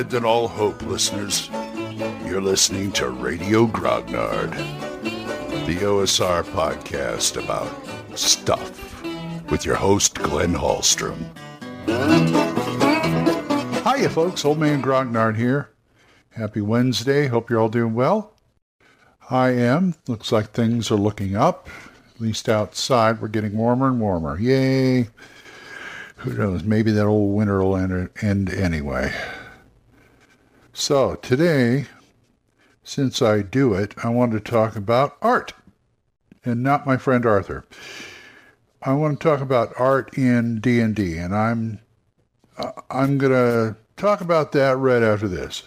Abandon all hope, listeners. You're listening to Radio Grognard, the OSR podcast about stuff with your host, Glenn Hallstrom. Hiya, folks. Old Man Grognard here. Happy Wednesday. Hope you're all doing well. I am. Looks like things are looking up. At least outside, we're getting warmer and warmer. Yay. Who knows? Maybe that old winter will end, end anyway. So, today, since I do it, I want to talk about art and not my friend Arthur. I want to talk about art in D&D and I'm I'm going to talk about that right after this.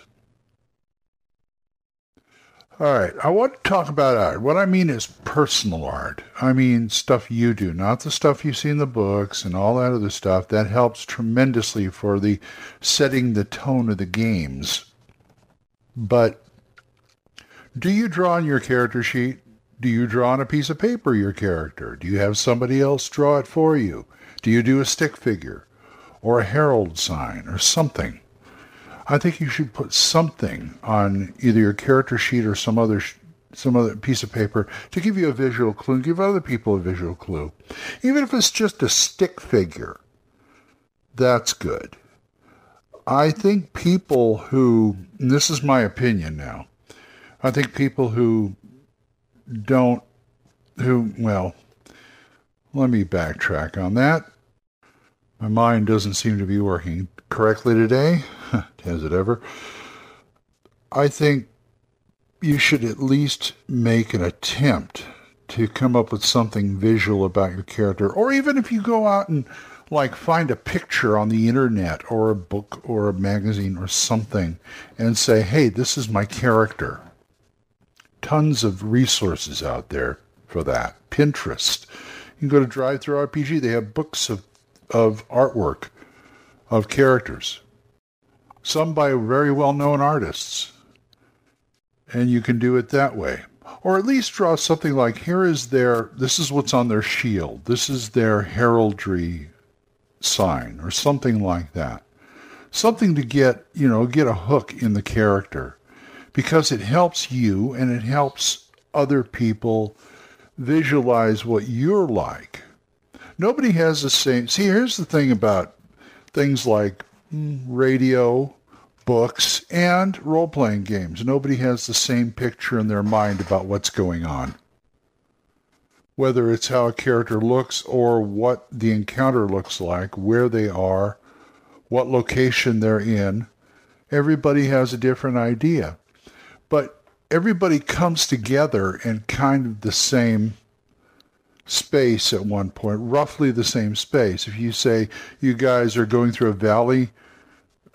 All right, I want to talk about art. What I mean is personal art. I mean stuff you do, not the stuff you see in the books and all that other stuff. That helps tremendously for the setting the tone of the games. But do you draw on your character sheet? Do you draw on a piece of paper your character? Do you have somebody else draw it for you? Do you do a stick figure or a herald sign or something? I think you should put something on either your character sheet or some other some other piece of paper to give you a visual clue give other people a visual clue. Even if it's just a stick figure, that's good. I think people who, this is my opinion now, I think people who don't, who, well, let me backtrack on that. My mind doesn't seem to be working correctly today. Has it ever? I think you should at least make an attempt to come up with something visual about your character. Or even if you go out and like find a picture on the internet or a book or a magazine or something and say, hey, this is my character. Tons of resources out there for that. Pinterest. You can go to DriveThruRPG. They have books of, of artwork of characters, some by very well known artists. And you can do it that way. Or at least draw something like here is their, this is what's on their shield, this is their heraldry sign, or something like that. Something to get, you know, get a hook in the character because it helps you and it helps other people visualize what you're like. Nobody has the same. See, here's the thing about things like mm, radio, books, and role playing games. Nobody has the same picture in their mind about what's going on. Whether it's how a character looks or what the encounter looks like, where they are, what location they're in, everybody has a different idea. But everybody comes together in kind of the same space at one point, roughly the same space. If you say you guys are going through a valley,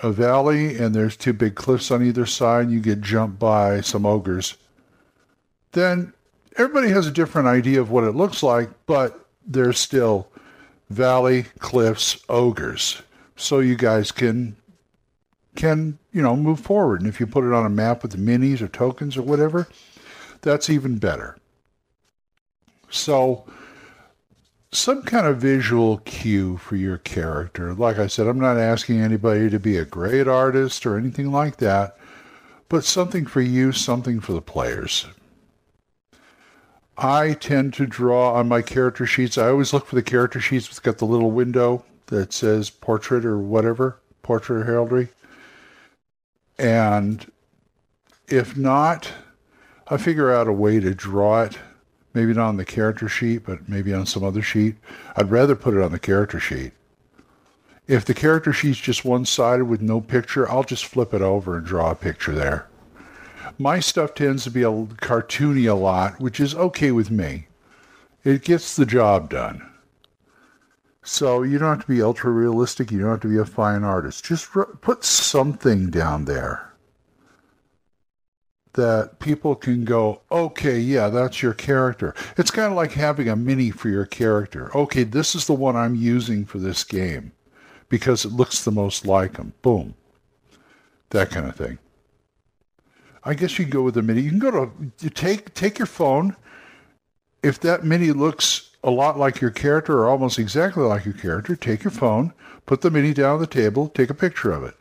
a valley, and there's two big cliffs on either side, and you get jumped by some ogres, then everybody has a different idea of what it looks like, but there's still valley, cliffs, ogres. So you guys can can, you know, move forward. And if you put it on a map with minis or tokens or whatever, that's even better. So some kind of visual cue for your character. Like I said, I'm not asking anybody to be a great artist or anything like that, but something for you, something for the players. I tend to draw on my character sheets. I always look for the character sheets that's got the little window that says portrait or whatever, portrait or heraldry. And if not, I figure out a way to draw it maybe not on the character sheet, but maybe on some other sheet. I'd rather put it on the character sheet. If the character sheet's just one-sided with no picture, I'll just flip it over and draw a picture there. My stuff tends to be a cartoony a lot, which is okay with me. It gets the job done. So you don't have to be ultra realistic. You don't have to be a fine artist. Just put something down there that people can go, okay, yeah, that's your character. It's kind of like having a mini for your character. Okay, this is the one I'm using for this game because it looks the most like him. Boom. That kind of thing. I guess you go with the mini. You can go to you take take your phone. If that mini looks a lot like your character or almost exactly like your character, take your phone, put the mini down on the table, take a picture of it.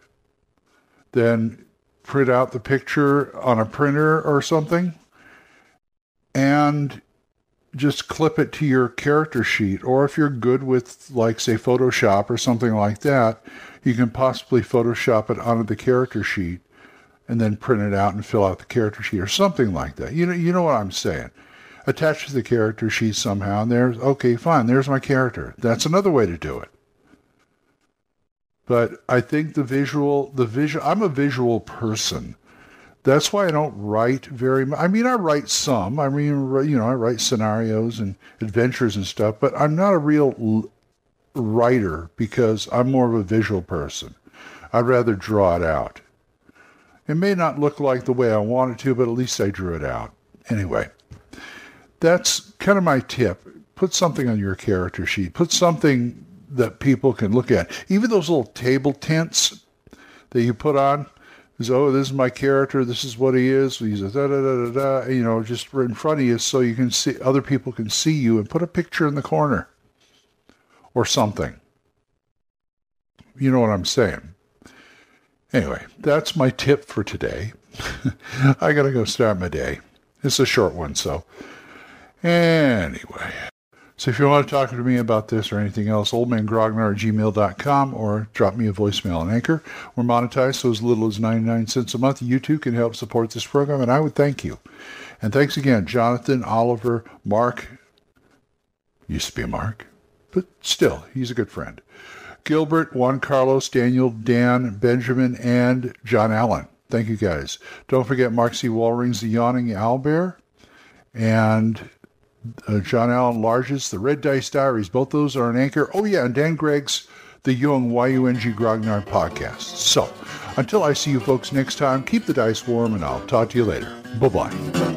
then print out the picture on a printer or something and just clip it to your character sheet. Or if you're good with, like, say, Photoshop or something like that, you can possibly Photoshop it onto the character sheet and then print it out and fill out the character sheet or something like that. You know, you know what I'm saying. Attach to the character sheet somehow, and there's okay, fine. There's my character. That's another way to do it. But I think the visual, the visual. I'm a visual person. That's why I don't write very much. I mean, I write some. I mean, you know, I write scenarios and adventures and stuff, but I'm not a real writer because I'm more of a visual person. I'd rather draw it out. It may not look like the way I want it to, but at least I drew it out. Anyway, that's kind of my tip. Put something on your character sheet. Put something that people can look at. Even those little table tents that you put on. Is, oh, this is my character. This is what he is. He's a da da da da da. You know, just right in front of you, so you can see other people can see you, and put a picture in the corner or something. You know what I'm saying? Anyway, that's my tip for today. I got to go start my day. It's a short one, so. Anyway. So if you want to talk to me about this or anything else, oldmangrognard at gmail.com or drop me a voicemail on Anchor. We're monetized, so as little as 99 cents a month. You too can help support this program, and I would thank you. And thanks again, Jonathan, Oliver, Mark. Used to be Mark, but still, he's a good friend. Gilbert, Juan Carlos, Daniel, Dan, Benjamin, and John Allen. Thank you guys. Don't forget Mark C. Walring's The Yawning Owlbear and uh, John Allen Large's The Red Dice Diaries. Both those are an anchor. Oh, yeah, and Dan Gregg's The Young Y-U-N-G Grognard podcast. So until I see you folks next time, keep the dice warm, and I'll talk to you later. Bye-bye.